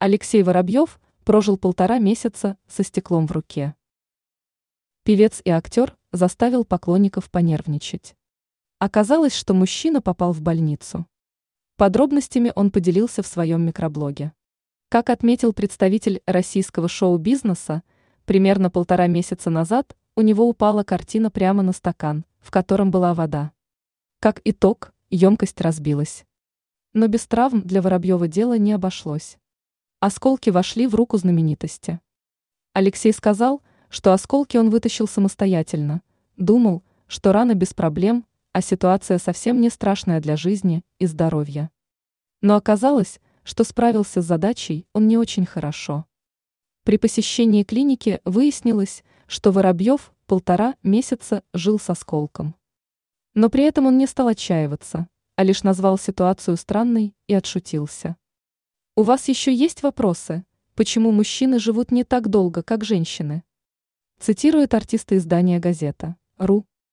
Алексей Воробьев прожил полтора месяца со стеклом в руке. Певец и актер заставил поклонников понервничать. Оказалось, что мужчина попал в больницу. Подробностями он поделился в своем микроблоге. Как отметил представитель российского шоу-бизнеса, примерно полтора месяца назад у него упала картина прямо на стакан, в котором была вода. Как итог, емкость разбилась. Но без травм для Воробьева дело не обошлось. Осколки вошли в руку знаменитости. Алексей сказал, что осколки он вытащил самостоятельно, думал, что рана без проблем, а ситуация совсем не страшная для жизни и здоровья. Но оказалось, что справился с задачей он не очень хорошо. При посещении клиники выяснилось, что Воробьев полтора месяца жил с осколком. Но при этом он не стал отчаиваться, а лишь назвал ситуацию странной и отшутился. У вас еще есть вопросы, почему мужчины живут не так долго, как женщины? Цитирует артиста издания «Газета.ру».